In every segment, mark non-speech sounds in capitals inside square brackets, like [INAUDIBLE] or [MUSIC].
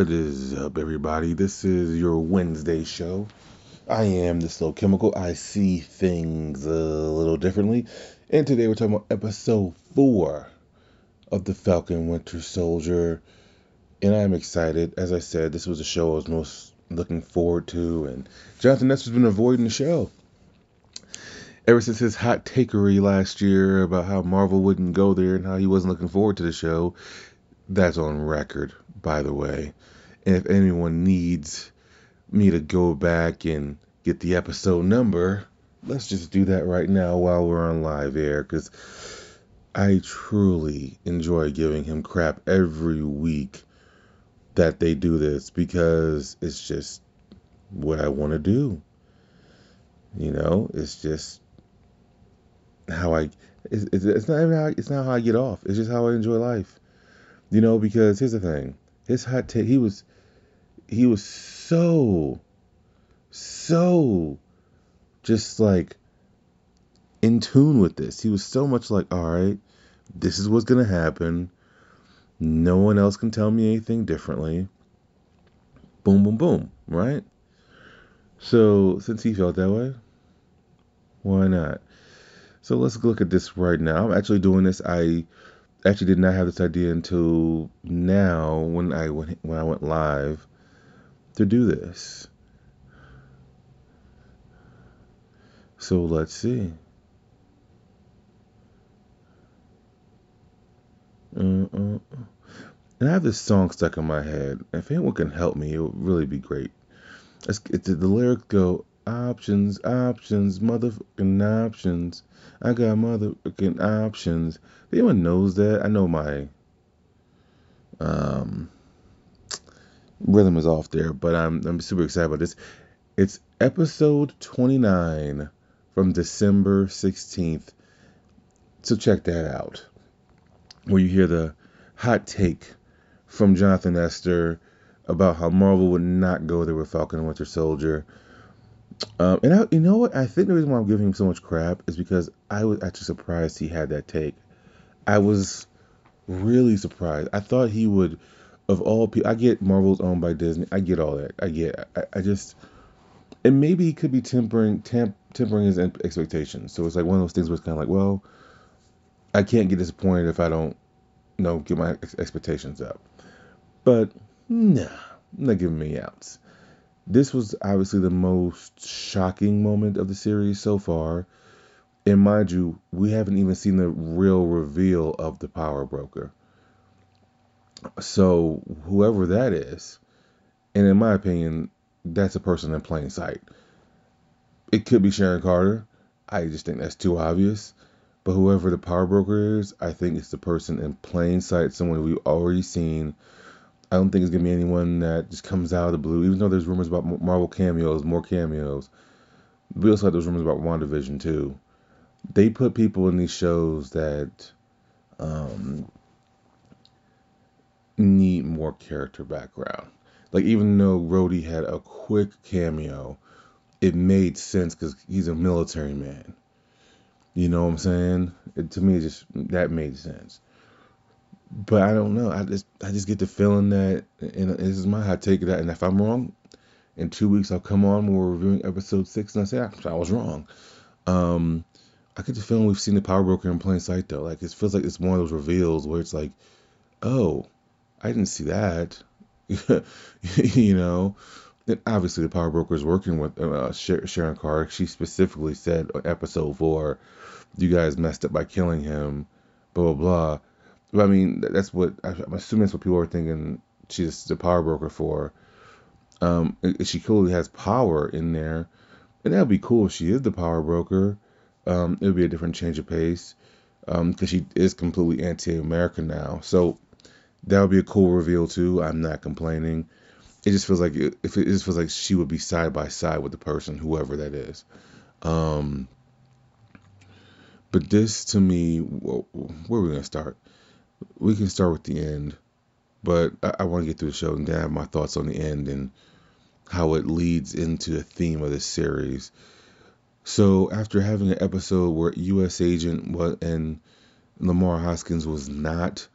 What is up, everybody? This is your Wednesday show. I am the Slow Chemical. I see things a little differently. And today we're talking about episode four of The Falcon Winter Soldier. And I'm excited. As I said, this was a show I was most looking forward to. And Jonathan Nestor's been avoiding the show. Ever since his hot takery last year about how Marvel wouldn't go there and how he wasn't looking forward to the show, that's on record, by the way. And if anyone needs me to go back and get the episode number, let's just do that right now while we're on live air because I truly enjoy giving him crap every week that they do this because it's just what I want to do. You know, it's just how I. It's, it's, not even how it's not how I get off. It's just how I enjoy life. You know, because here's the thing. His hot take. He was he was so so just like in tune with this. He was so much like, all right, this is what's gonna happen. No one else can tell me anything differently. Boom, boom, boom, right? So, since he felt that way, why not? So, let's look at this right now. I'm actually doing this. I actually did not have this idea until now when I went, when I went live to do this. So, let's see. Uh-uh. And I have this song stuck in my head. If anyone can help me, it would really be great. It's, it's, the lyrics go options, options, motherfucking options. I got motherfucking options. Anyone knows that, I know my um, rhythm is off there, but I'm I'm super excited about this. It's episode 29 from December 16th. So check that out. Where you hear the hot take from Jonathan Esther about how Marvel would not go there with Falcon and Winter Soldier. Um, and I, you know what? I think the reason why I'm giving him so much crap is because I was actually surprised he had that take. I was really surprised. I thought he would, of all people, I get Marvel's owned by Disney. I get all that. I get. I, I just, and maybe he could be tempering, temp, tempering his expectations. So it's like one of those things where it's kind of like, well, I can't get disappointed if I don't, you know, get my expectations up. But nah, not giving me outs. This was obviously the most shocking moment of the series so far. And mind you, we haven't even seen the real reveal of the power broker. So whoever that is, and in my opinion, that's a person in plain sight. It could be Sharon Carter. I just think that's too obvious. But whoever the power broker is, I think it's the person in plain sight, someone we've already seen I don't think it's gonna be anyone that just comes out of the blue. Even though there's rumors about Marvel cameos, more cameos. We also had those rumors about WandaVision too. They put people in these shows that um, need more character background. Like even though Rhodey had a quick cameo, it made sense because he's a military man. You know what I'm saying? It, to me, just that made sense but I don't know. I just I just get the feeling that, and this is my hot take that. And if I'm wrong, in two weeks I'll come on we're reviewing episode six, and I say I, I was wrong. Um, I get the feeling we've seen the Power Broker in plain sight though. Like it feels like it's one of those reveals where it's like, oh, I didn't see that. [LAUGHS] you know, and obviously the Power Broker is working with uh, Sharon Carr. She specifically said on episode four, you guys messed up by killing him. Blah blah blah but I mean, that's what I'm assuming that's what people are thinking. She's the power broker for. Um, she clearly has power in there, and that'd be cool if she is the power broker. Um, it would be a different change of pace because um, she is completely anti-American now. So that would be a cool reveal too. I'm not complaining. It just feels like if it just feels like she would be side by side with the person, whoever that is. Um, but this to me, where are we gonna start? We can start with the end, but I, I want to get through the show and have my thoughts on the end and how it leads into the theme of this series. So after having an episode where U.S. Agent was, and Lemar Hoskins was not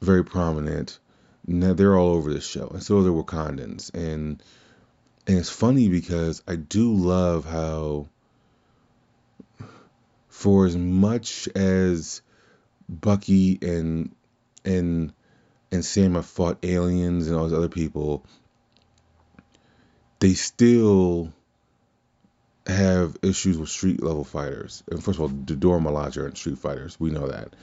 very prominent, now they're all over the show, and so are the Wakandans, and and it's funny because I do love how, for as much as Bucky and and and Sam have fought aliens and all those other people, they still have issues with street level fighters. And first of all, the Dora Milaje aren't street fighters. We know that.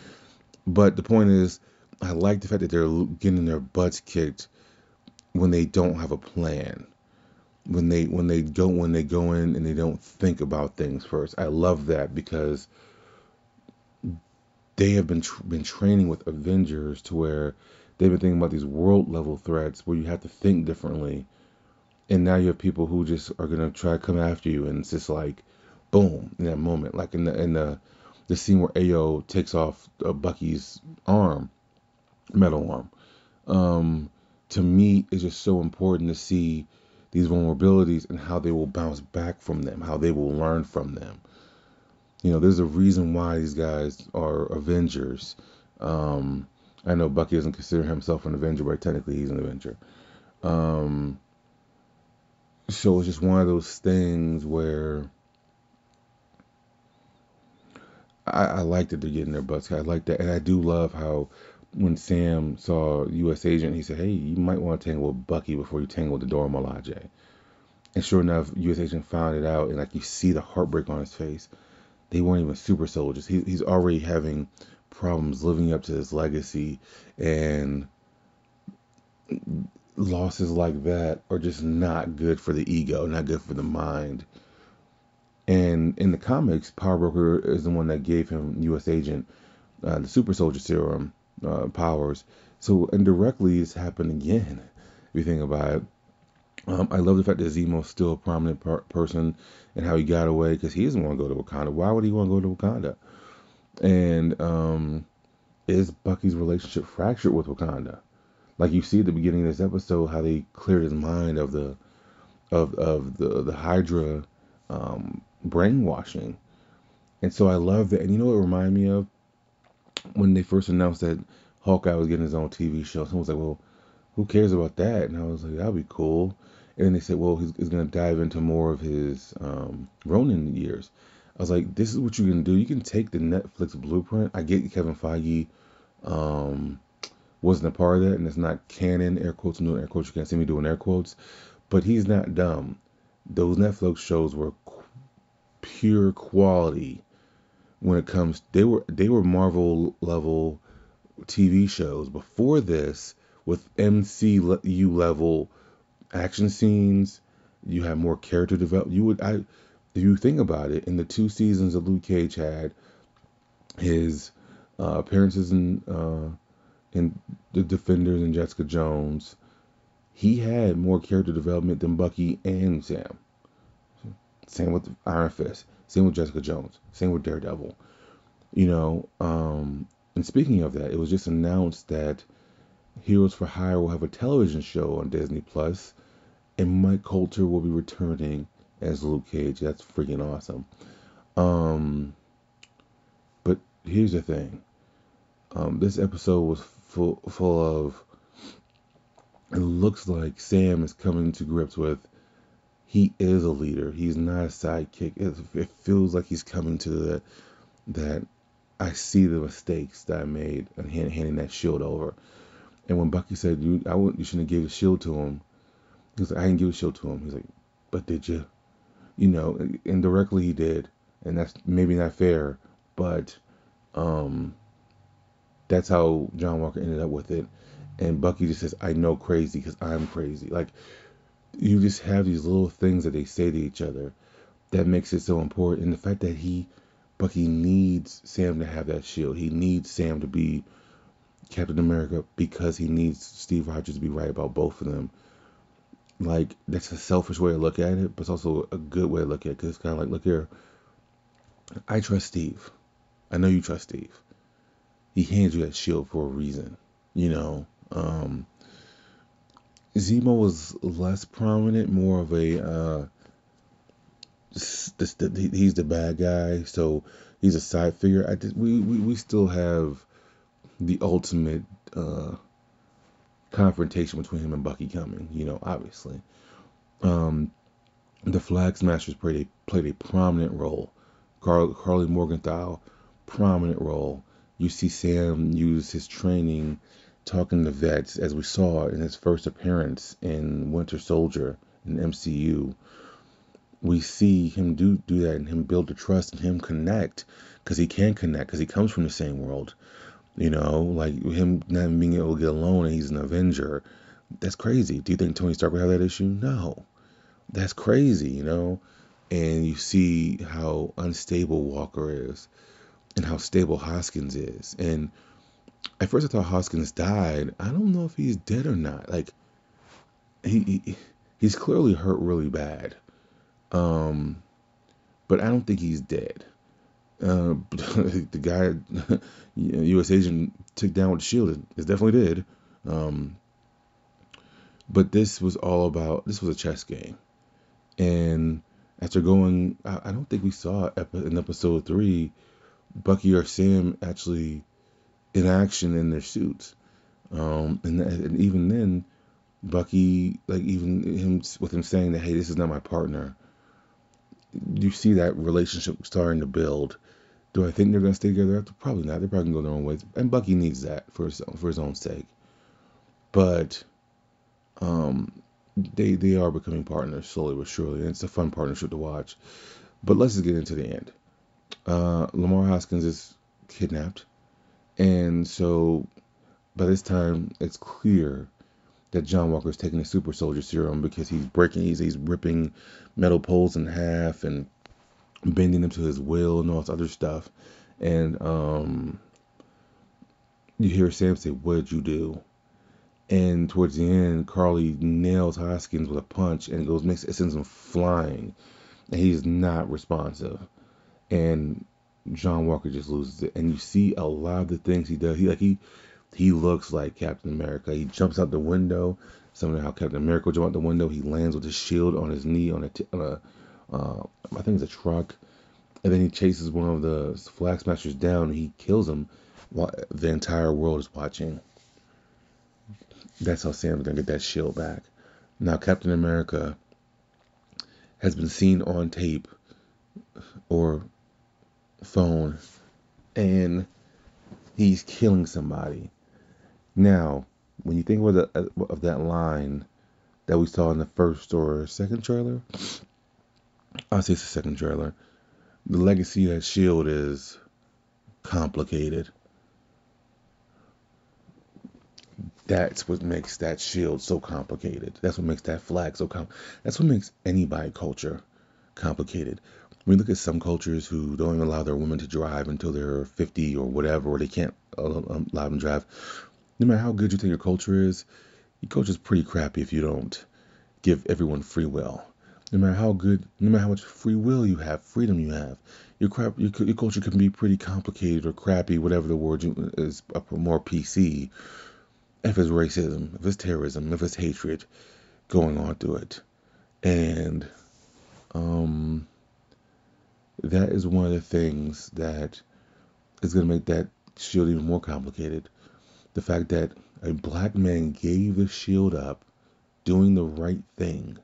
But the point is, I like the fact that they're getting their butts kicked when they don't have a plan. When they when they go when they go in and they don't think about things first. I love that because they have been tr- been training with Avengers to where they've been thinking about these world level threats where you have to think differently. And now you have people who just are gonna try to come after you, and it's just like, boom, in that moment, like in the in the the scene where Ayo takes off uh, Bucky's arm, metal arm. Um, to me, it's just so important to see these vulnerabilities and how they will bounce back from them, how they will learn from them. You know, there's a reason why these guys are Avengers. Um, I know Bucky doesn't consider himself an Avenger, but technically he's an Avenger. Um, so it's just one of those things where I, I like that they're getting their butts. I like that, and I do love how when Sam saw U.S. Agent, he said, "Hey, you might want to tangle with Bucky before you tangle with the Dora Milaje." And sure enough, U.S. Agent found it out, and like you see the heartbreak on his face. They weren't even super soldiers. He, he's already having problems living up to his legacy, and losses like that are just not good for the ego, not good for the mind. And in the comics, Power Broker is the one that gave him U.S. Agent uh, the Super Soldier Serum uh, powers. So indirectly, it's happened again. If you think about it, um, I love the fact that Zemo's still a prominent per- person and how he got away because he doesn't want to go to Wakanda. Why would he want to go to Wakanda? And um, is Bucky's relationship fractured with Wakanda? Like you see at the beginning of this episode, how they cleared his mind of the of of the the Hydra um, brainwashing. And so I love that. And you know what it reminded me of? When they first announced that Hawkeye was getting his own TV show, someone was like, well, who cares about that? And I was like, that'd be cool. And they said, well, he's, he's going to dive into more of his um, Ronin years. I was like, this is what you can do. You can take the Netflix blueprint. I get Kevin Feige um, wasn't a part of that, and it's not canon, air quotes, no air quotes. You can't see me doing air quotes. But he's not dumb. Those Netflix shows were qu- pure quality when it comes. They were they were Marvel level TV shows. Before this, with MCU level action scenes, you have more character development. You would I if you think about it, in the two seasons that Luke Cage had, his uh, appearances in uh, in the Defenders and Jessica Jones, he had more character development than Bucky and Sam. Same with Iron Fist. Same with Jessica Jones. Same with Daredevil. You know, um, and speaking of that, it was just announced that Heroes for Hire will have a television show on Disney Plus, and Mike Colter will be returning as Luke Cage. That's freaking awesome. Um, but here's the thing. Um, this episode was full full of. It looks like Sam is coming to grips with. He is a leader. He's not a sidekick. It, it feels like he's coming to that. That I see the mistakes that I made and hand, handing that shield over. And when Bucky said, "You, I wouldn't, you shouldn't have gave the shield to him," he was like, "I didn't give a shield to him." He's like, "But did you?" You know, indirectly he did, and that's maybe not fair, but um, that's how John Walker ended up with it. And Bucky just says, "I know crazy because I'm crazy." Like you just have these little things that they say to each other that makes it so important. And the fact that he, Bucky, needs Sam to have that shield. He needs Sam to be Captain America because he needs Steve Rogers to be right about both of them. Like that's a selfish way to look at it, but it's also a good way to look at it because it's kind of like, look here, I trust Steve. I know you trust Steve. He hands you that shield for a reason, you know. Um, Zemo was less prominent, more of a uh, the, he's the bad guy, so he's a side figure. I just, we, we we still have the ultimate uh, confrontation between him and Bucky coming. You know, obviously. Um, the Flag Smashers played a played a prominent role. Carl, Karli Morgenthau, prominent role. You see Sam use his training talking to vets, as we saw in his first appearance in Winter Soldier in MCU. We see him do do that and him build the trust and him connect because he can connect because he comes from the same world. You know, like him not being able to get a loan and he's an Avenger. That's crazy. Do you think Tony Stark would have that issue? No. That's crazy, you know? And you see how unstable Walker is and how stable Hoskins is. And at first I thought Hoskins died. I don't know if he's dead or not. Like he, he he's clearly hurt really bad. Um but I don't think he's dead. Uh, [LAUGHS] the guy, [LAUGHS] U.S. agent, took down with the shield. It definitely did. Um, but this was all about. This was a chess game, and after going, I, I don't think we saw in episode three, Bucky or Sam actually in action in their suits. Um, and, and even then, Bucky, like even him with him saying that, hey, this is not my partner. You see that relationship starting to build. Do I think they're going to stay together after? Probably not. They're probably going to go their own ways. And Bucky needs that for his for his own sake. But um, they they are becoming partners slowly but surely, and it's a fun partnership to watch. But let's just get into the end. Uh, Lemar Hoskins is kidnapped, and so by this time it's clear that John Walker is taking the super soldier serum because he's breaking, he's he's ripping metal poles in half and bending them to his will and all this other stuff. And um, you hear Sam say, "What did you do?" And towards the end, Karli nails Hoskins with a punch and goes makes it sends him flying, and he's not responsive. And John Walker just loses it. And you see a lot of the things he does. He like he he looks like Captain America. He jumps out the window. Similar how Captain America jump out the window. He lands with his shield on his knee on a, t- on a uh, I think it's a truck. And then he chases one of the flag smashers down. He kills him while the entire world is watching. That's how Sam's gonna get that shield back. Now Captain America has been seen on tape or phone and he's killing somebody. Now, when you think of, the, uh, of that line that we saw in the first or second trailer, I'll say it's the second trailer. The legacy that shield is complicated. That's what makes that shield so complicated. That's what makes that flag so com. That's what makes anybody culture complicated. We look at some cultures who don't even allow their women to drive until they're 50 or whatever, or they can't uh, um, allow them to drive. No matter how good you think your culture is, your culture is pretty crappy if you don't give everyone free will. No matter how good, no matter how much free will you have, freedom you have, your crap, your, your culture can be pretty complicated or crappy, whatever the word is, more PC if it's racism, if it's terrorism, if it's hatred going on through it. And um, that is one of the things that is going to make that shield even more complicated. The fact that a black man gave the shield up doing the right thing,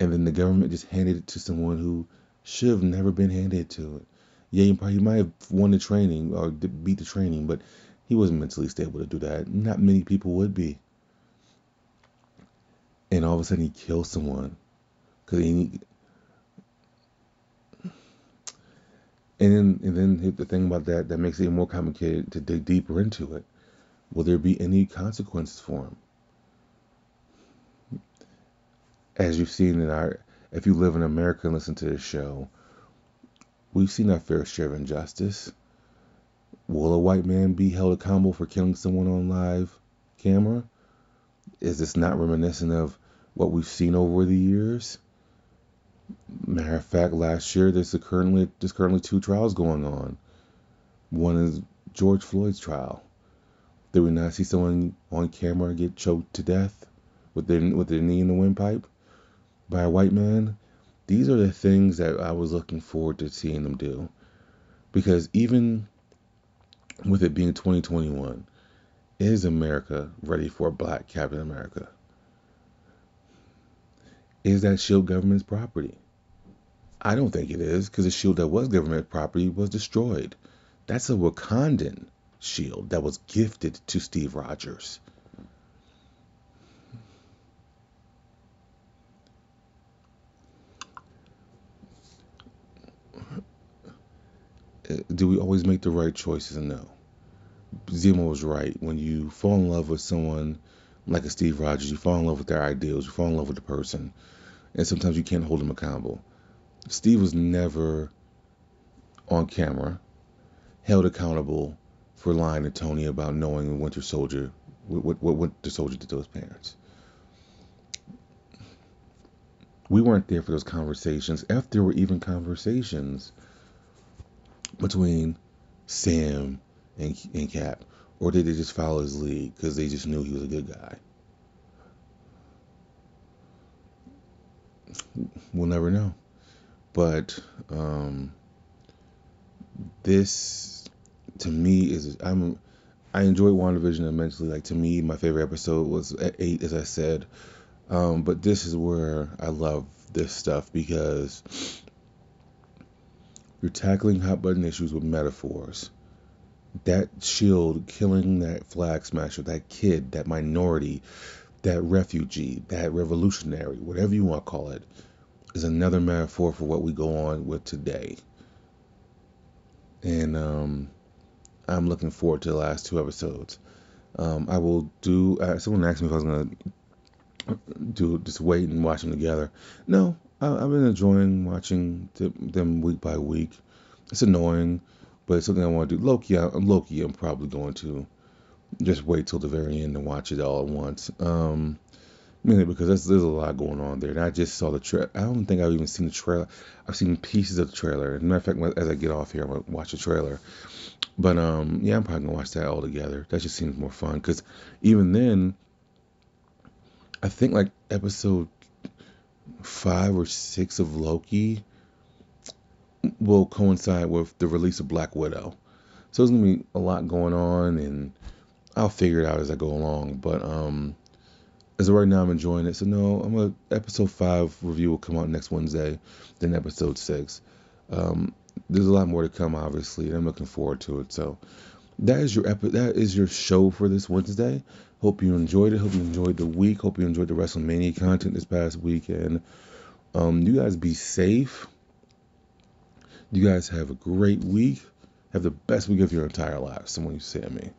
and then the government just handed it to someone who should have never been handed to it. Yeah, he, probably might have won the training or beat the training, but he wasn't mentally stable to do that. Not many people would be. And all of a sudden he kills someone. Cause he and then and then the thing about that that makes it more complicated to dig deeper into it. Will there be any consequences for him? As you've seen in our if you live in America and listen to this show, we've seen our fair share of injustice. Will a white man be held accountable for killing someone on live camera? Is this not reminiscent of what we've seen over the years? Matter of fact, last year there's currently there's currently two trials going on. One is George Floyd's trial. Did we not see someone on camera get choked to death with their with their knee in the windpipe by a white man? These are the things that I was looking forward to seeing them do. Because even with it being 2021, is America ready for a black Captain America? Is that shield government's property? I don't think it is, because the shield that was government property was destroyed. That's a Wakandan shield that was gifted to Steve Rogers. Uh, do we always make the right choices? No. Zemo was right. When you fall in love with someone like a Steve Rogers, you fall in love with their ideals, you fall in love with the person, and sometimes you can't hold them accountable. Steve was never on camera held accountable for lying to Tony about knowing the Winter Soldier, what, what Winter Soldier did to his parents. We weren't there for those conversations. If there were even conversations between Sam and, and Cap, or did they just follow his lead because they just knew he was a good guy? We'll never know. But um, this, to me, is I'm I enjoyed WandaVision immensely. Like to me, my favorite episode was eight, as I said. Um, but this is where I love this stuff because you're tackling hot button issues with metaphors. That shield killing that flag smasher, that kid, that minority, that refugee, that revolutionary, whatever you want to call it, is another metaphor for what we go on with today. And um, I'm looking forward to the last two episodes. Um, I will do. Uh, someone asked me if I was gonna do just wait and watch them together. No, I, have been enjoying watching them week by week. It's annoying, but it's something I want to do. Loki, I, Loki, I'm probably going to just wait till the very end and watch it all at once. Um, mainly because there's, there's a lot going on there. And I just saw the trailer. I don't think I've even seen the trailer. I've seen pieces of the trailer. As a matter of fact, as I get off here, I'm gonna watch the trailer. But um, yeah, I'm probably gonna watch that all together. That just seems more fun because even then, I think like episode five or six of Loki will coincide with the release of Black Widow. So there's gonna be a lot going on, and I'll figure it out as I go along. But um, as of right now, I'm enjoying it. So no, I'm a episode five review will come out next Wednesday, then episode six. Um, there's a lot more to come, obviously, and I'm looking forward to it. So that is your epi- that is your show for this Wednesday. Hope you enjoyed it. Hope you enjoyed the week. Hope you enjoyed the WrestleMania content this past weekend. Um, you guys be safe. You guys have a great week. Have the best week of your entire lives. Someone you say to me.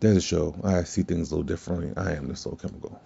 That's a show. I see things a little differently. I am the Slow Chemical.